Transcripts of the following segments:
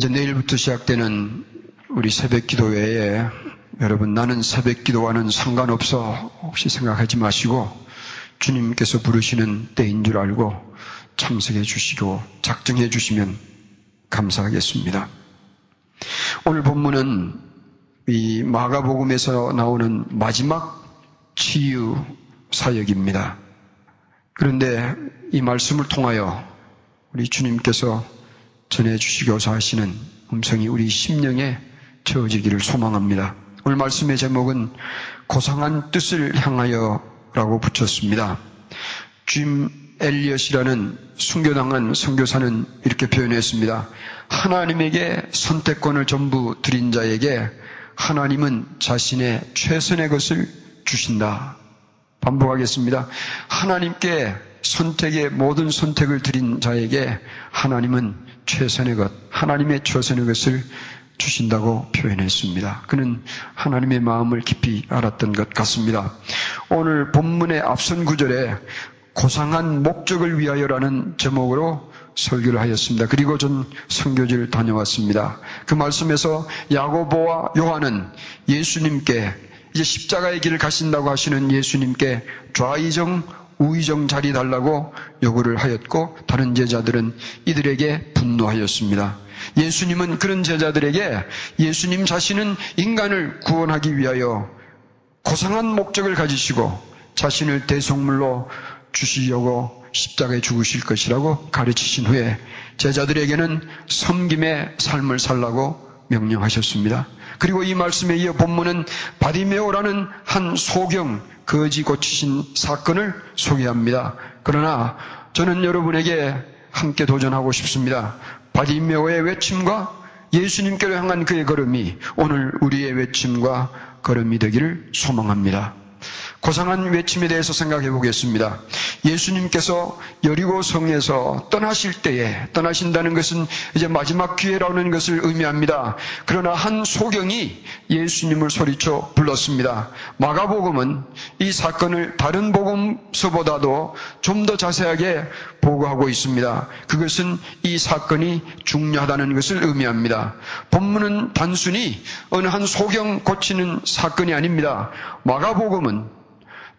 이제 내일부터 시작되는 우리 새벽 기도 외에 여러분 나는 새벽 기도와는 상관없어 혹시 생각하지 마시고 주님께서 부르시는 때인 줄 알고 참석해 주시고 작정해 주시면 감사하겠습니다. 오늘 본문은 이 마가복음에서 나오는 마지막 치유 사역입니다. 그런데 이 말씀을 통하여 우리 주님께서 전해 주시고자 하시는 음성이 우리 심령에 채워지기를 소망합니다. 오늘 말씀의 제목은 고상한 뜻을 향하여 라고 붙였습니다. 짐 엘리엇이라는 순교당한 선교사는 이렇게 표현했습니다. 하나님에게 선택권을 전부 드린 자에게 하나님은 자신의 최선의 것을 주신다. 반복하겠습니다. 하나님께 선택의 모든 선택을 드린 자에게 하나님은 최선의 것, 하나님의 최선의 것을 주신다고 표현했습니다. 그는 하나님의 마음을 깊이 알았던 것 같습니다. 오늘 본문의 앞선 구절에 고상한 목적을 위하여라는 제목으로 설교를 하였습니다. 그리고 전 선교지를 다녀왔습니다. 그 말씀에서 야고보와 요한은 예수님께 이제 십자가의 길을 가신다고 하시는 예수님께 좌의정 우의정 자리 달라고 요구를 하였고 다른 제자들은 이들에게 분노하였습니다. 예수님은 그런 제자들에게 예수님 자신은 인간을 구원하기 위하여 고상한 목적을 가지시고 자신을 대속물로 주시려고 십자가에 죽으실 것이라고 가르치신 후에 제자들에게는 섬김의 삶을 살라고 명령하셨습니다. 그리고 이 말씀에 이어 본문은 바디메오라는 한 소경 거지 고치신 사건을 소개합니다. 그러나 저는 여러분에게 함께 도전하고 싶습니다. 바디메오의 외침과 예수님께로 향한 그의 걸음이 오늘 우리의 외침과 걸음이 되기를 소망합니다. 고상한 외침에 대해서 생각해 보겠습니다. 예수님께서 여리고 성에서 떠나실 때에 떠나신다는 것은 이제 마지막 기회라는 것을 의미합니다. 그러나 한 소경이 예수님을 소리쳐 불렀습니다. 마가복음은 이 사건을 다른 복음서보다도 좀 더 자세하게 보고하고 있습니다. 그것은 이 사건이 중요하다는 것을 의미합니다. 본문은 단순히 어느 한 소경 고치는 사건이 아닙니다. 마가복음은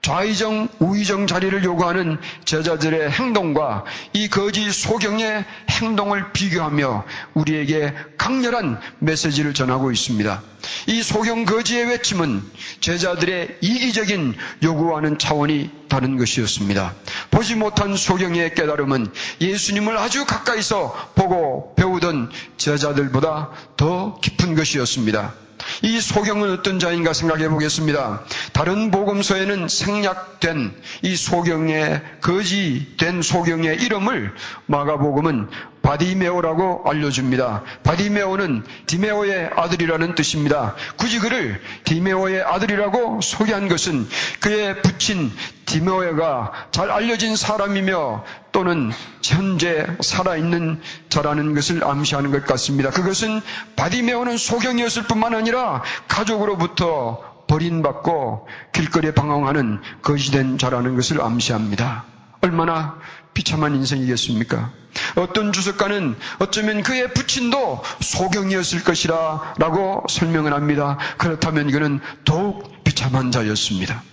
좌의정, 우의정 자리를 요구하는 제자들의 행동과 이 거짓 소경의 행동을 비교하며 우리에게 강렬한 메시지를 전하고 있습니다. 이 소경 거지의 외침은 제자들의 이기적인 요구하는 차원이 다른 것이었습니다. 보지 못한 소경의 깨달음은 예수님을 아주 가까이서 보고 배우던 제자들보다 더 깊은 것이었습니다. 이 소경은 어떤 자인가 생각해 보겠습니다. 다른 복음서에는 생략된 이 소경의 거지된 소경의 이름을 마가복음은 바디메오라고 알려줍니다. 바디메오는 디메오의 아들이라는 뜻입니다. 굳이 그를 디메오의 아들이라고 소개한 것은 그의 부친 디메오가 잘 알려진 사람이며 또는 현재 살아있는 자라는 것을 암시하는 것 같습니다. 그것은 바디메오는 소경이었을 뿐만 아니라 가족으로부터 버림받고 길거리에 방황하는 거지된 자라는 것을 암시합니다. 얼마나 비참한 인생이겠습니까? 어떤 주석가는 어쩌면 그의 부친도 소경이었을 것이라 라고 설명을 합니다. 그렇다면 그는 더욱 비참한 자였습니다.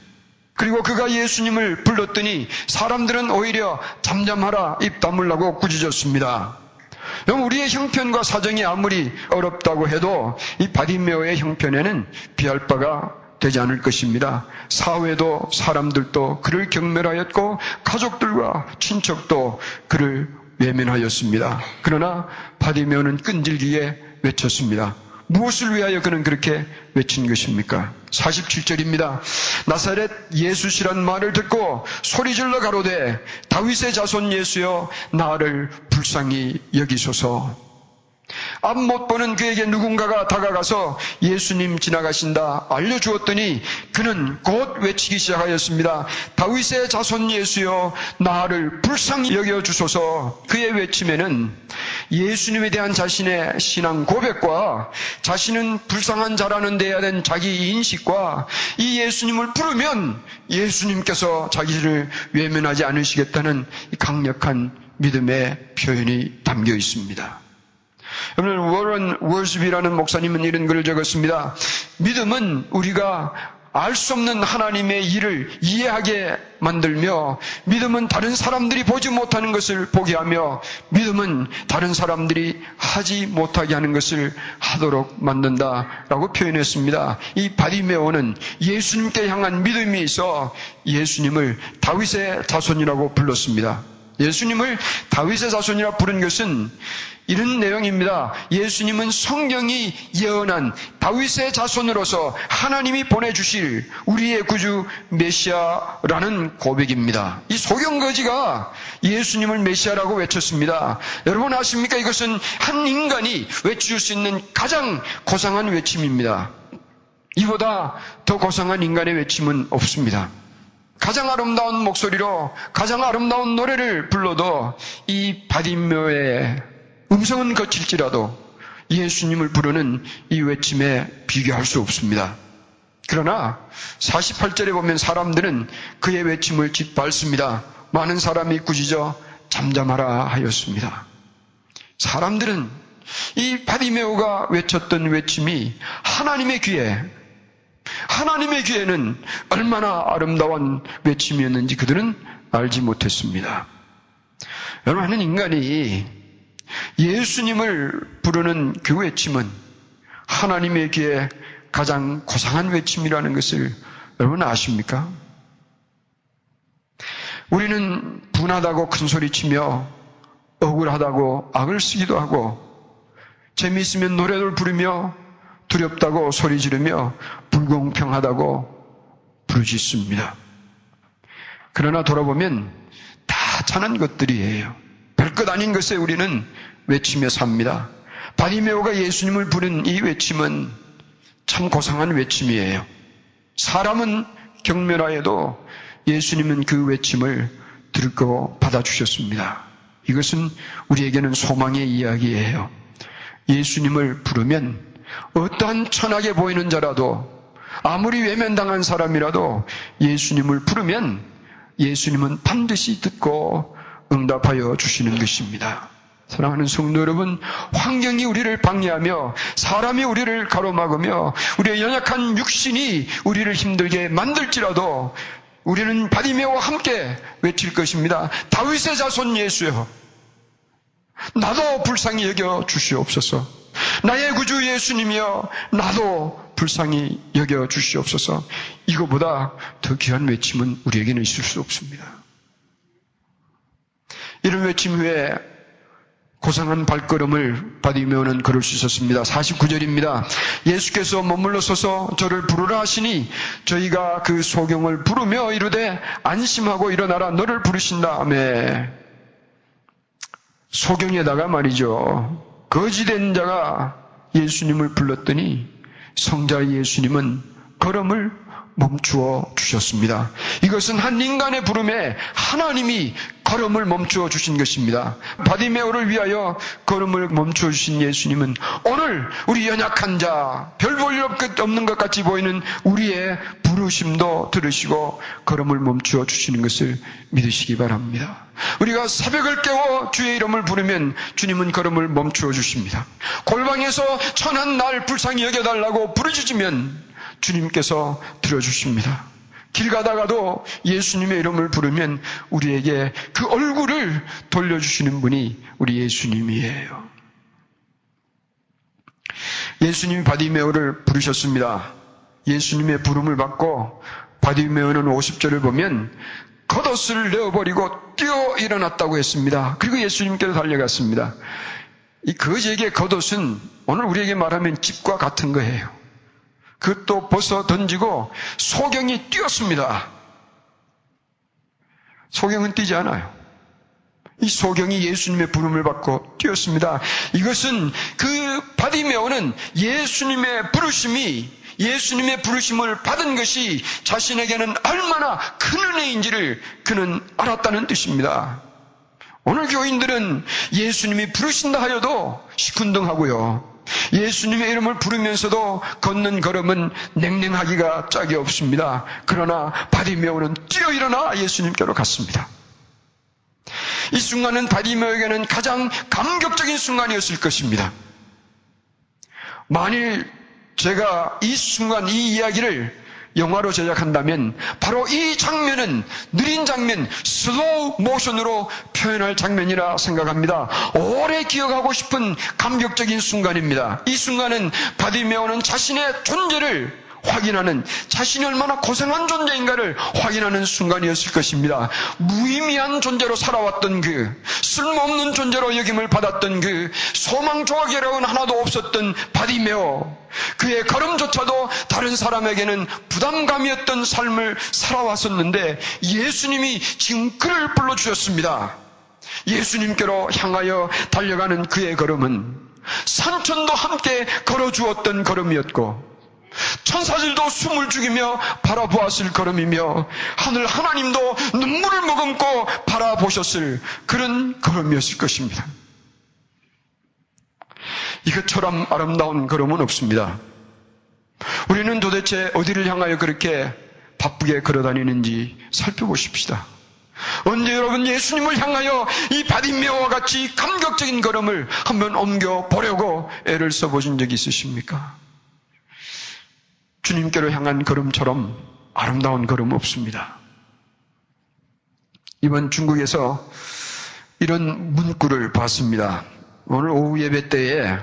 그리고 그가 예수님을 불렀더니 사람들은 오히려 잠잠하라 입 다물라고 꾸짖었습니다. 우리의 형편과 사정이 아무리 어렵다고 해도 이 바디메오의 형편에는 비할 바가 되지 않을 것입니다. 사회도 사람들도 그를 경멸하였고 가족들과 친척도 그를 외면하였습니다. 그러나 바디메오는 끈질기게 외쳤습니다. 무엇을 위하여 그는 그렇게 외친 것입니까? 47절입니다. 나사렛 예수시란 말을 듣고 소리질러 가로되 다윗의 자손 예수여 나를 불쌍히 여기소서 앞 못 보는 그에게 누군가가 다가가서 예수님 지나가신다 알려주었더니 그는 곧 외치기 시작하였습니다. 다윗의 자손 예수여 나를 불쌍히 여겨 주소서 그의 외침에는 예수님에 대한 자신의 신앙 고백과 자신은 불쌍한 자라는 데야 된 자기 인식과 이 예수님을 부르면 예수님께서 자기를 외면하지 않으시겠다는 강력한 믿음의 표현이 담겨 있습니다. 오늘 워런 월즈비라는 목사님은 이런 글을 적었습니다. 믿음은 우리가 알수 없는 하나님의 일을 이해하게 만들며 믿음은 다른 사람들이 보지 못하는 것을 보게 하며 믿음은 다른 사람들이 하지 못하게 하는 것을 하도록 만든다라고 표현했습니다. 이 바디메오는 예수님께 향한 믿음이 있어 예수님을 다윗의 자손이라고 불렀습니다. 예수님을 다윗의 자손이라 부른 것은 이런 내용입니다. 예수님은 성경이 예언한 다윗의 자손으로서 하나님이 보내주실 우리의 구주 메시아라는 고백입니다. 이 소경거지가 예수님을 메시아라고 외쳤습니다. 여러분 아십니까? 이것은 한 인간이 외칠 수 있는 가장 고상한 외침입니다. 이보다 더 고상한 인간의 외침은 없습니다. 가장 아름다운 목소리로 가장 아름다운 노래를 불러도 이 바디묘의 음성은 거칠지라도 예수님을 부르는 이 외침에 비교할 수 없습니다. 그러나 48절에 보면 사람들은 그의 외침을 짓밟습니다. 많은 사람이 꾸짖어 잠잠하라 하였습니다. 사람들은 이 바디메오가 외쳤던 외침이 하나님의 귀에 하나님의 귀에는 얼마나 아름다운 외침이었는지 그들은 알지 못했습니다. 여러분, 하는 인간이 예수님을 부르는 그 외침은 하나님의 귀에 가장 고상한 외침이라는 것을 여러분 아십니까? 우리는 분하다고 큰 소리 치며 억울하다고 악을 쓰기도 하고 재미있으면 노래를 부르며 두렵다고 소리 지르며 불공평하다고 부르짖습니다. 그러나 돌아보면 다 찬한 것들이에요. 별것 아닌 것에 우리는 외치며 삽니다. 바디메오가 예수님을 부른 이 외침은 참 고상한 외침이에요. 사람은 경멸하여도 예수님은 그 외침을 들고 받아주셨습니다. 이것은 우리에게는 소망의 이야기예요. 예수님을 부르면 어떠한 천하게 보이는 자라도 아무리 외면당한 사람이라도 예수님을 부르면 예수님은 반드시 듣고 응답하여 주시는 것입니다. 사랑하는 성도 여러분, 환경이 우리를 방해하며 사람이 우리를 가로막으며 우리의 연약한 육신이 우리를 힘들게 만들지라도 우리는 바디메와 함께 외칠 것입니다. 다윗의 자손 예수여. 나도 불쌍히 여겨 주시옵소서. 나의 구주 예수님이여 나도 불쌍히 여겨 주시옵소서. 이거보다 더 귀한 외침은 우리에게는 있을 수 없습니다. 이런 외침 후에 고상한 발걸음을 받으면은 걸을 수 있었습니다. 49절입니다. 예수께서 머물러 서서 저를 부르라 하시니 저희가 그 소경을 부르며 이르되 안심하고 일어나라 너를 부르신다. 아멘. 소경에다가 말이죠. 거지된 자가 예수님을 불렀더니 성자 예수님은 걸음을 멈추어 주셨습니다. 이것은 한 인간의 부름에 하나님이 걸음을 멈추어 주신 것입니다. 바디메오를 위하여 걸음을 멈추어 주신 예수님은 오늘 우리 연약한 자, 별 볼일 없는 것 같이 보이는 우리의 부르심도 들으시고 걸음을 멈추어 주시는 것을 믿으시기 바랍니다. 우리가 새벽을 깨워 주의 이름을 부르면 주님은 걸음을 멈추어 주십니다. 골방에서 천한 날 불쌍히 여겨달라고 부르짖으면 주님께서 들어주십니다. 길 가다가도 예수님의 이름을 부르면 우리에게 그 얼굴을 돌려주시는 분이 우리 예수님이에요. 예수님이 바디메오를 부르셨습니다. 예수님의 부름을 받고 바디메오는 50절을 보면 겉옷을 내어버리고 뛰어 일어났다고 했습니다. 그리고 예수님께로 달려갔습니다. 이 거지에게 겉옷은 오늘 우리에게 말하면 집과 같은 거예요. 그것도 벗어 던지고 소경이 뛰었습니다. 소경은 뛰지 않아요. 이 소경이 예수님의 부름을 받고 뛰었습니다. 이것은 그 바디메오는 예수님의 부르심이 예수님의 부르심을 받은 것이 자신에게는 얼마나 큰 은혜인지를 그는 알았다는 뜻입니다. 오늘 교인들은 예수님이 부르신다 하여도 시큰둥하고요. 예수님의 이름을 부르면서도 걷는 걸음은 냉랭하기가 짝이 없습니다. 그러나 바디메오는 뛰어 일어나 예수님께로 갔습니다. 이 순간은 바디메오에게는 가장 감격적인 순간이었을 것입니다. 만일 제가 이 순간 이 이야기를 영화로 제작한다면 바로 이 장면은 느린 장면, 슬로우 모션으로 표현할 장면이라 생각합니다. 오래 기억하고 싶은 감격적인 순간입니다. 이 순간은 바디메오는 자신의 존재를 확인하는 자신이 얼마나 고상한 존재인가를 확인하는 순간이었을 것입니다. 무의미한 존재로 살아왔던 그 쓸모없는 존재로 여김을 받았던 그 소망조와 계력은 하나도 없었던 바디메오 그의 걸음조차도 다른 사람에게는 부담감이었던 삶을 살아왔었는데 예수님이 지금 그를 불러주셨습니다. 예수님께로 향하여 달려가는 그의 걸음은 산천도 함께 걸어주었던 걸음이었고 천사들도 숨을 죽이며 바라보았을 걸음이며 하늘 하나님도 눈물을 머금고 바라보셨을 그런 걸음이었을 것입니다. 이것처럼 아름다운 걸음은 없습니다. 우리는 도대체 어디를 향하여 그렇게 바쁘게 걸어다니는지 살펴보십시다. 언제 여러분 예수님을 향하여 이 바디메어와 같이 감격적인 걸음을 한번 옮겨 보려고 애를 써보신 적이 있으십니까? 주님께로 향한 걸음처럼 아름다운 걸음 없습니다. 이번 중국에서 이런 문구를 봤습니다. 오늘 오후 예배 때에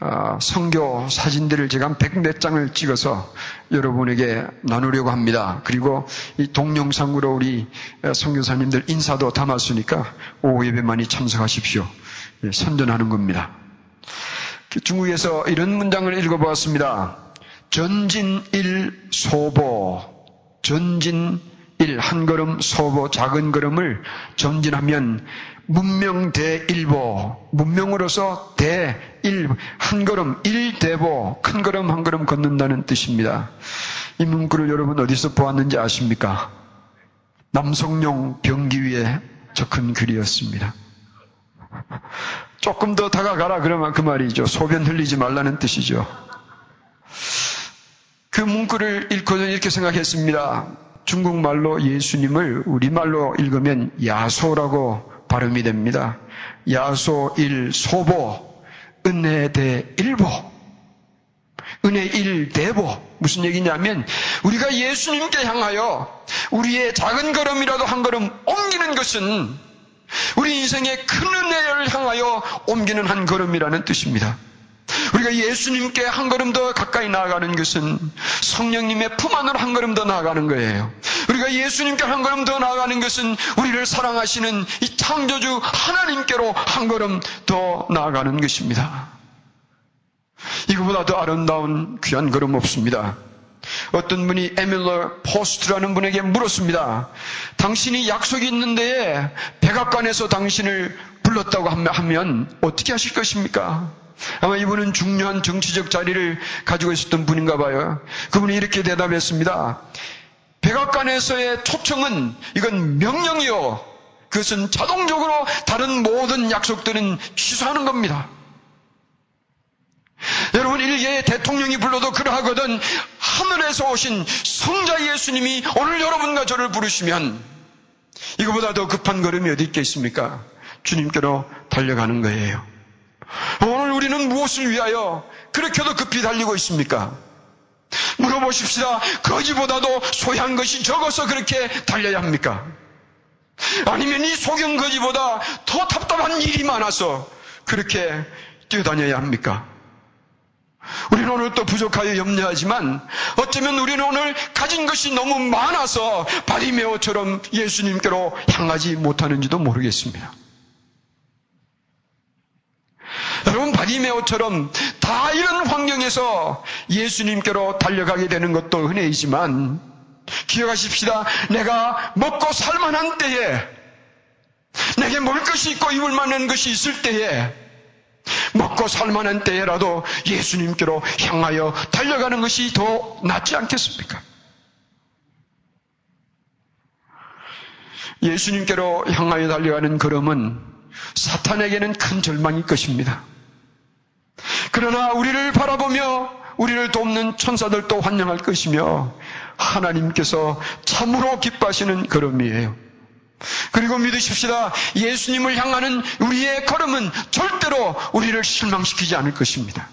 아, 성교 사진들을 제가 한백몇 장을 찍어서 여러분에게 나누려고 합니다. 그리고 이 동영상으로 우리 성교사님들 인사도 담았으니까 오후 예배 많이 참석하십시오. 예, 선전하는 겁니다. 중국에서 이런 문장을 읽어보았습니다. 전진일 소보, 전진일 한 걸음 소보 작은 걸음을 전진하면 문명 대일보, 문명으로서 대일 한 걸음 일대보 큰 걸음 한 걸음 걷는다는 뜻입니다. 이 문구를 여러분 어디서 보았는지 아십니까? 남성용 병기 위에 적은 글이었습니다. 조금 더 다가가라 그러면 그 말이죠. 소변 흘리지 말라는 뜻이죠. 그 문구를 읽고는 이렇게 생각했습니다. 중국말로 예수님을 우리말로 읽으면 야소라고 발음이 됩니다. 야소 일 소보, 은혜 대 일보, 은혜 일 대보. 무슨 얘기냐면 우리가 예수님께 향하여 우리의 작은 걸음이라도 한 걸음 옮기는 것은 우리 인생의 큰 은혜를 향하여 옮기는 한 걸음이라는 뜻입니다. 우리가 예수님께 한 걸음 더 가까이 나아가는 것은 성령님의 품 안으로 한 걸음 더 나아가는 거예요. 우리가 예수님께 한 걸음 더 나아가는 것은 우리를 사랑하시는 이 창조주 하나님께로 한 걸음 더 나아가는 것입니다. 이거보다 더 아름다운 귀한 걸음 없습니다. 어떤 분이 에밀리 포스트라는 분에게 물었습니다. 당신이 약속이 있는데 백악관에서 당신을 불렀다고 하면 어떻게 하실 것입니까? 아마 이분은 중요한 정치적 자리를 가지고 있었던 분인가 봐요. 그분이 이렇게 대답했습니다. 백악관에서의 초청은 이건 명령이요. 그것은 자동적으로 다른 모든 약속들은 취소하는 겁니다. 여러분 일개의 대통령이 불러도 그러하거든 하늘에서 오신 성자 예수님이 오늘 여러분과 저를 부르시면 이거보다 더 급한 걸음이 어디 있겠습니까? 주님께로 달려가는 거예요. 우리는 무엇을 위하여 그렇게도 급히 달리고 있습니까? 물어보십시다. 거지보다도 소양 것이 적어서 그렇게 달려야 합니까? 아니면 이 소경 거지보다 더 답답한 일이 많아서 그렇게 뛰어다녀야 합니까? 우리는 오늘 또 부족하여 염려하지만 어쩌면 우리는 오늘 가진 것이 너무 많아서 바리메오처럼 예수님께로 향하지 못하는지도 모르겠습니다. 여러분 바리메오처럼 다 이런 환경에서 예수님께로 달려가게 되는 것도 은혜이지만 기억하십시다. 내가 먹고 살만한 때에 내게 먹을 것이 있고 입을 만한 것이 있을 때에 먹고 살만한 때에라도 예수님께로 향하여 달려가는 것이 더 낫지 않겠습니까? 예수님께로 향하여 달려가는 걸음은 사탄에게는 큰 절망일 것입니다. 그러나 우리를 바라보며 우리를 돕는 천사들도 환영할 것이며 하나님께서 참으로 기뻐하시는 걸음이에요. 그리고 믿으십시다. 예수님을 향하는 우리의 걸음은 절대로 우리를 실망시키지 않을 것입니다.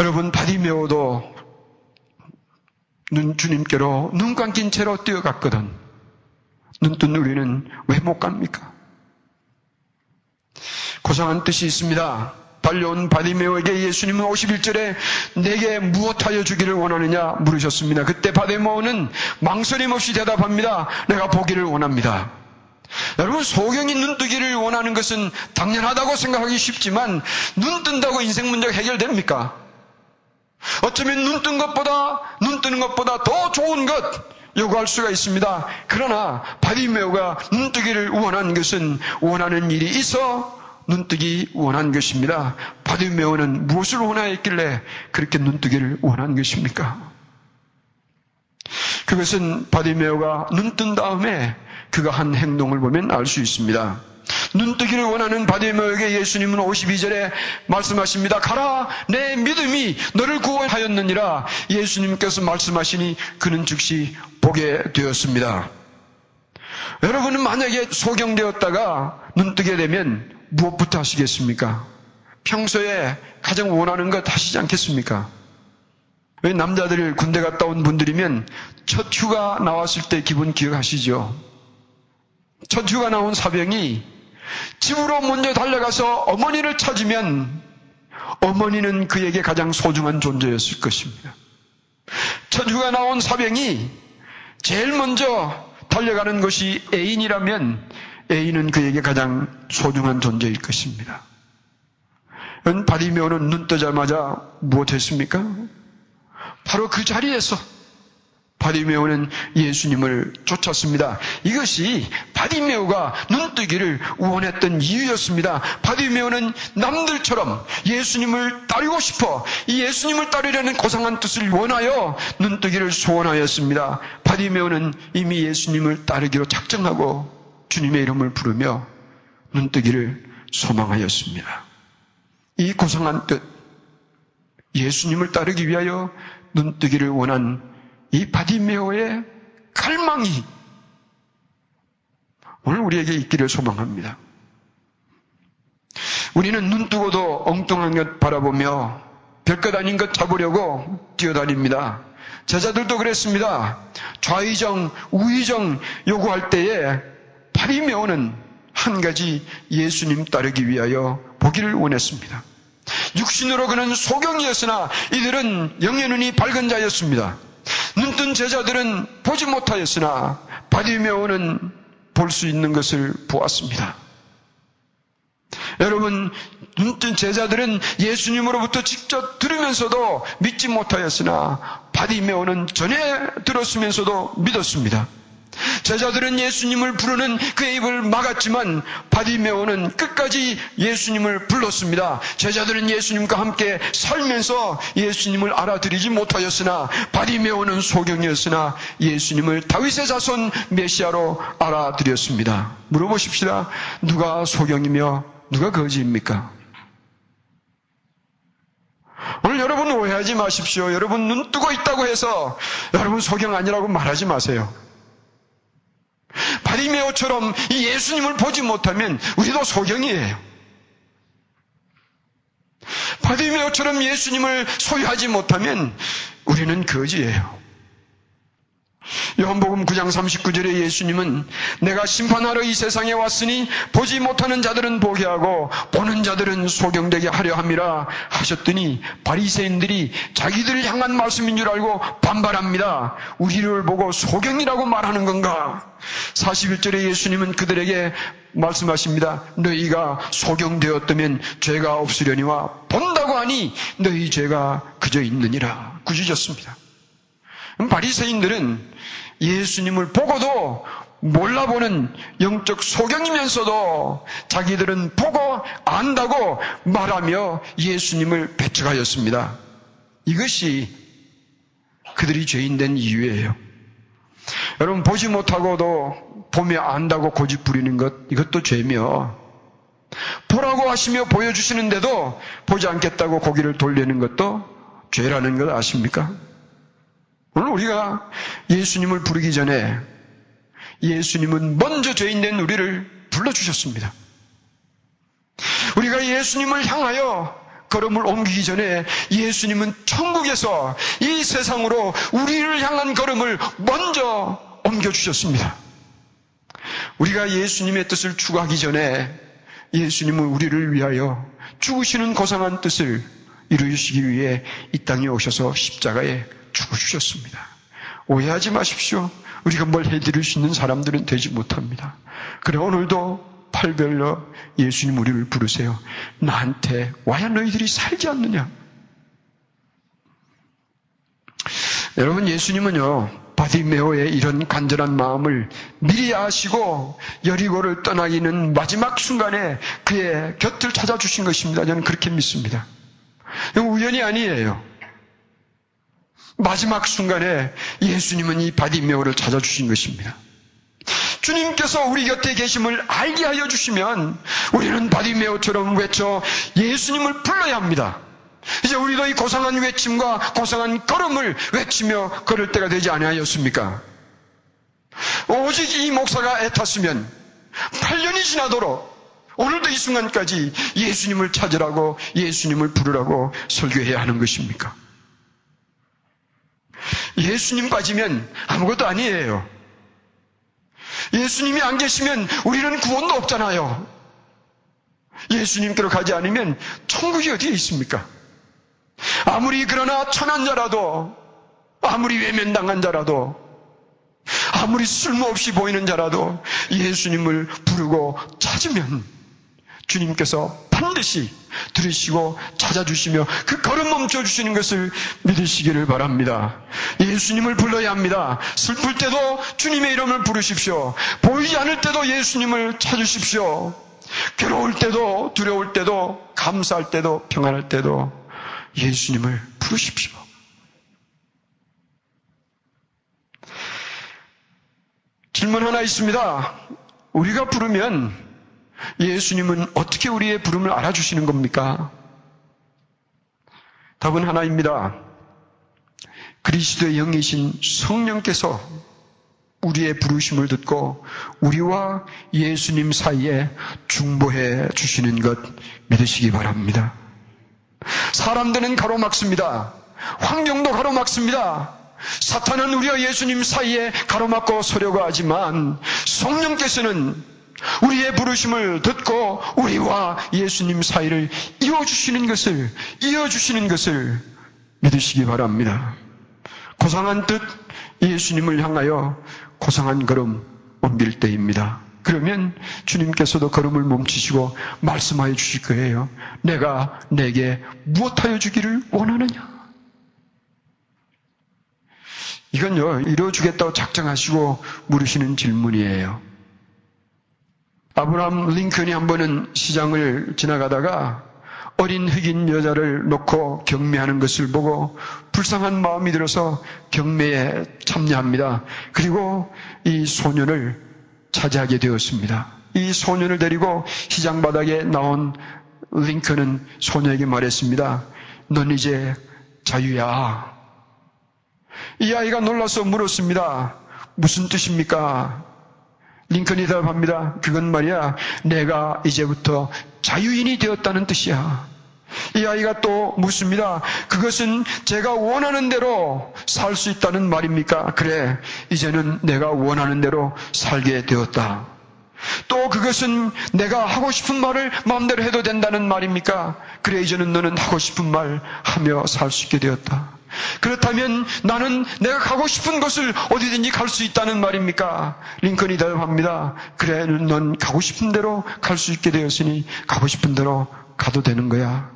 여러분 바디메오도 눈 주님께로 눈 감긴 채로 뛰어갔거든. 눈뜬 우리는 왜 못 갑니까? 고상한 뜻이 있습니다. 달려온 바디메오에게 예수님은 51절에 내게 무엇하여 주기를 원하느냐 물으셨습니다. 그때 바디메오는 망설임 없이 대답합니다. 내가 보기를 원합니다. 여러분 소경이 눈뜨기를 원하는 것은 당연하다고 생각하기 쉽지만 눈 뜬다고 인생 문제가 해결됩니까? 어쩌면 눈 뜬 것보다 눈 뜨는 것보다 더 좋은 것 요구할 수가 있습니다. 그러나 바디메오가 눈뜨기를 원한 것은 원하는 일이 있어 눈뜨기 원한 것입니다. 바디메오는 무엇을 원하였길래 그렇게 눈뜨기를 원한 것입니까? 그것은 바디메오가 눈뜬 다음에 그가 한 행동을 보면 알 수 있습니다. 눈뜨기를 원하는 바디메오에게 예수님은 52절에 말씀하십니다. 가라 내 믿음이 너를 구원하였느니라 예수님께서 말씀하시니 그는 즉시 보게 되었습니다. 여러분은 만약에 소경되었다가 눈뜨게 되면 무엇부터 하시겠습니까? 평소에 가장 원하는 것 하시지 않겠습니까? 왜 남자들 군대 갔다 온 분들이면 첫 휴가 나왔을 때 기분 기억하시죠? 첫 휴가 나온 사병이 집으로 먼저 달려가서 어머니를 찾으면 어머니는 그에게 가장 소중한 존재였을 것입니다. 첫 휴가 나온 사병이 제일 먼저 달려가는 것이 애인이라면 애인은 그에게 가장 소중한 존재일 것입니다. 바디메오는 눈 뜨자마자 무엇했습니까? 바로 그 자리에서 바디메오는 예수님을 쫓았습니다. 이것이 바디메오가 눈뜨기를 원했던 이유였습니다. 바디메오는 남들처럼 예수님을 따르고 싶어 이 예수님을 따르려는 고상한 뜻을 원하여 눈뜨기를 소원하였습니다. 바디메오는 이미 예수님을 따르기로 작정하고 주님의 이름을 부르며 눈뜨기를 소망하였습니다. 이 고상한 뜻, 예수님을 따르기 위하여 눈뜨기를 원한 이 바디메오의 갈망이 오늘 우리에게 있기를 소망합니다. 우리는 눈 뜨고도 엉뚱한 것 바라보며 별것 아닌 것 잡으려고 뛰어다닙니다. 제자들도 그랬습니다. 좌의정, 우의정 요구할 때에 바리메오는 한 가지 예수님 따르기 위하여 보기를 원했습니다. 육신으로 그는 소경이었으나 이들은 영의 눈이 밝은 자였습니다. 눈뜬 제자들은 보지 못하였으나 바디메오는 볼 수 있는 것을 보았습니다. 여러분, 눈뜬 제자들은 예수님으로부터 직접 들으면서도 믿지 못하였으나 바디메오는 전에 들었으면서도 믿었습니다. 제자들은 예수님을 부르는 그의 입을 막았지만 바디메오는 끝까지 예수님을 불렀습니다. 제자들은 예수님과 함께 살면서 예수님을 알아들이지 못하였으나 바디메오는 소경이었으나 예수님을 다윗의 자손 메시아로 알아들였습니다. 물어보십시다. 누가 소경이며 누가 거지입니까? 오늘 여러분 오해하지 마십시오. 여러분 눈 뜨고 있다고 해서 여러분 소경 아니라고 말하지 마세요. 바리메오처럼 이 예수님을 보지 못하면 우리도 소경이에요. 바리메오처럼 예수님을 소유하지 못하면 우리는 거지예요. 요한복음 9장 39절에 예수님은 내가 심판하러 이 세상에 왔으니 보지 못하는 자들은 보게 하고 보는 자들은 소경되게 하려 함이라 하셨더니 바리새인들이 자기들을 향한 말씀인 줄 알고 반발합니다. 우리를 보고 소경이라고 말하는 건가? 41절에 예수님은 그들에게 말씀하십니다. 너희가 소경되었다면 죄가 없으려니와 본다고 하니 너희 죄가 그저 있느니라. 구주셨습니다. 바리새인들은 예수님을 보고도 몰라보는 영적 소경이면서도 자기들은 보고 안다고 말하며 예수님을 배척하였습니다. 이것이 그들이 죄인된 이유예요. 여러분 보지 못하고도 보며 안다고 고집 부리는 것 이것도 죄며 보라고 하시며 보여주시는데도 보지 않겠다고 고기를 돌리는 것도 죄라는 걸 아십니까? 오늘 우리가 예수님을 부르기 전에 예수님은 먼저 죄인된 우리를 불러주셨습니다. 우리가 예수님을 향하여 걸음을 옮기기 전에 예수님은 천국에서 이 세상으로 우리를 향한 걸음을 먼저 옮겨주셨습니다. 우리가 예수님의 뜻을 추구하기 전에 예수님은 우리를 위하여 죽으시는 고상한 뜻을 이루시기 위해 이 땅에 오셔서 십자가에 죽어주셨습니다. 오해하지 마십시오. 우리가 뭘 해드릴 수 있는 사람들은 되지 못합니다. 그래 오늘도 팔별러 예수님 우리를 부르세요. 나한테 와야 너희들이 살지 않느냐? 여러분 예수님은요 바디메오의 이런 간절한 마음을 미리 아시고 여리고를 떠나기는 마지막 순간에 그의 곁을 찾아주신 것입니다. 저는 그렇게 믿습니다. 우연이 아니에요. 마지막 순간에 예수님은 이 바디메오를 찾아주신 것입니다. 주님께서 우리 곁에 계심을 알게 하여 주시면 우리는 바디메오처럼 외쳐 예수님을 불러야 합니다. 이제 우리도 이 고상한 외침과 고상한 걸음을 외치며 걸을 때가 되지 아니하였습니까? 오직 이 목사가 애탔으면 8년이 지나도록 오늘도 이 순간까지 예수님을 찾으라고 예수님을 부르라고 설교해야 하는 것입니까? 예수님 빠지면 아무것도 아니에요. 예수님이 안 계시면 우리는 구원도 없잖아요. 예수님께로 가지 않으면 천국이 어디에 있습니까? 아무리 그러나 천한 자라도, 아무리 외면당한 자라도, 아무리 쓸모없이 보이는 자라도 예수님을 부르고 찾으면 주님께서 반드시 들으시고 찾아주시며 그 걸음 멈춰 주시는 것을 믿으시기를 바랍니다. 예수님을 불러야 합니다. 슬플 때도 주님의 이름을 부르십시오. 보이지 않을 때도 예수님을 찾으십시오. 괴로울 때도 두려울 때도 감사할 때도 평안할 때도 예수님을 부르십시오. 질문 하나 있습니다. 우리가 부르면 예수님은 어떻게 우리의 부름을 알아주시는 겁니까? 답은 하나입니다. 그리스도의 영이신 성령께서 우리의 부르심을 듣고 우리와 예수님 사이에 중보해 주시는 것 믿으시기 바랍니다. 사람들은 가로막습니다. 환경도 가로막습니다. 사탄은 우리와 예수님 사이에 가로막고 서려고 하지만 성령께서는 우리의 부르심을 듣고 우리와 예수님 사이를 이어주시는 것을, 이어주시는 것을 믿으시기 바랍니다. 고상한 뜻 예수님을 향하여 고상한 걸음 옮길 때입니다. 그러면 주님께서도 걸음을 멈추시고 말씀하여 주실 거예요. 내가 내게 무엇하여 주기를 원하느냐? 이건요, 이루어주겠다고 작정하시고 물으시는 질문이에요. 아브라함 링컨이 한 번은 시장을 지나가다가 어린 흑인 여자를 놓고 경매하는 것을 보고 불쌍한 마음이 들어서 경매에 참여합니다. 그리고 이 소년을 차지하게 되었습니다. 이 소년을 데리고 시장 바닥에 나온 링컨은 소녀에게 말했습니다. 넌 이제 자유야. 이 아이가 놀라서 물었습니다. 무슨 뜻입니까? 링컨이 대답합니다. 그건 말이야. 내가 이제부터 자유인이 되었다는 뜻이야. 이 아이가 또 묻습니다. 그것은 제가 원하는 대로 살 수 있다는 말입니까? 그래. 이제는 내가 원하는 대로 살게 되었다. 또 그것은 내가 하고 싶은 말을 마음대로 해도 된다는 말입니까? 그래, 이제는 너는 하고 싶은 말 하며 살 수 있게 되었다. 그렇다면 나는 내가 가고 싶은 곳을 어디든지 갈 수 있다는 말입니까? 링컨이 대답합니다. 그래, 넌 가고 싶은 대로 갈 수 있게 되었으니 가고 싶은 대로 가도 되는 거야.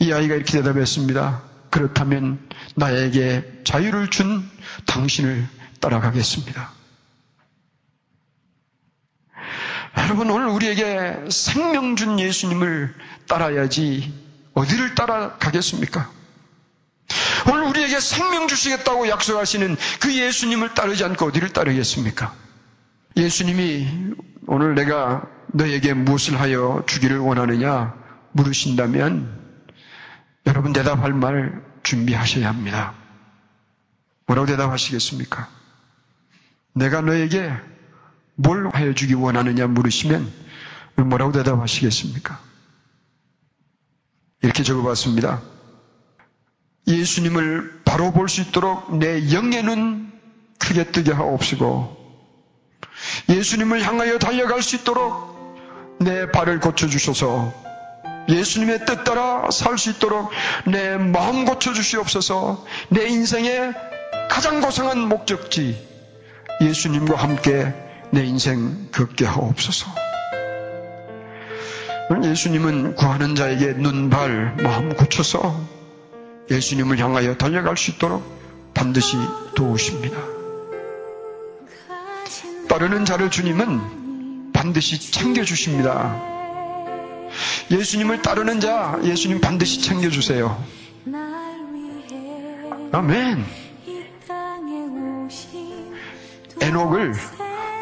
이 아이가 이렇게 대답했습니다. 그렇다면 나에게 자유를 준 당신을 따라가겠습니다. 여러분, 오늘 우리에게 생명 준 예수님을 따라야지 어디를 따라가겠습니까? 오늘 우리에게 생명 주시겠다고 약속하시는 그 예수님을 따르지 않고 어디를 따르겠습니까? 예수님이 오늘 내가 너에게 무엇을 하여 주기를 원하느냐 물으신다면 여러분 대답할 말 준비하셔야 합니다. 뭐라고 대답하시겠습니까? 내가 너에게 뭘 하여 주기 원하느냐 물으시면 뭐라고 대답하시겠습니까? 이렇게 적어봤습니다. 예수님을 바로 볼 수 있도록 내 영에는 크게 뜨게 하옵시고 예수님을 향하여 달려갈 수 있도록 내 발을 고쳐주셔서 예수님의 뜻 따라 살 수 있도록 내 마음 고쳐주시옵소서 내 인생의 가장 고상한 목적지 예수님과 함께 내 인생 걷게 하옵소서. 예수님은 구하는 자에게 눈, 발, 마음 고쳐서 예수님을 향하여 달려갈 수 있도록 반드시 도우십니다. 따르는 자를 주님은 반드시 챙겨주십니다. 예수님을 따르는 자, 예수님 반드시 챙겨주세요. 아멘. 에녹을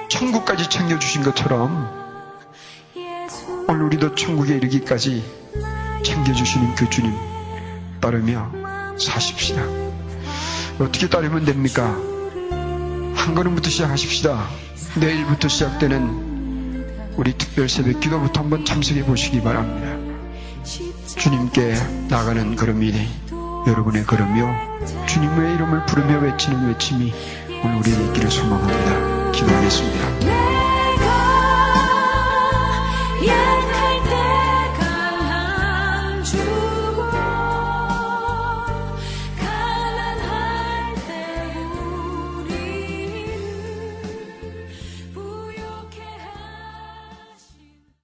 천국까지 챙겨주신 것처럼 오늘 우리도 천국에 이르기까지 챙겨주시는 그 주님 따르며 사십시다. 어떻게 따르면 됩니까? 한 걸음부터 시작하십시다. 내일부터 시작되는 우리 특별 새벽 기도부터 한번 참석해 보시기 바랍니다. 주님께 나가는 걸음이 여러분의 걸음이요. 주님의 이름을 부르며 외치는 외침이 오늘 우리의 있기를 소망합니다. 기도하겠습니다.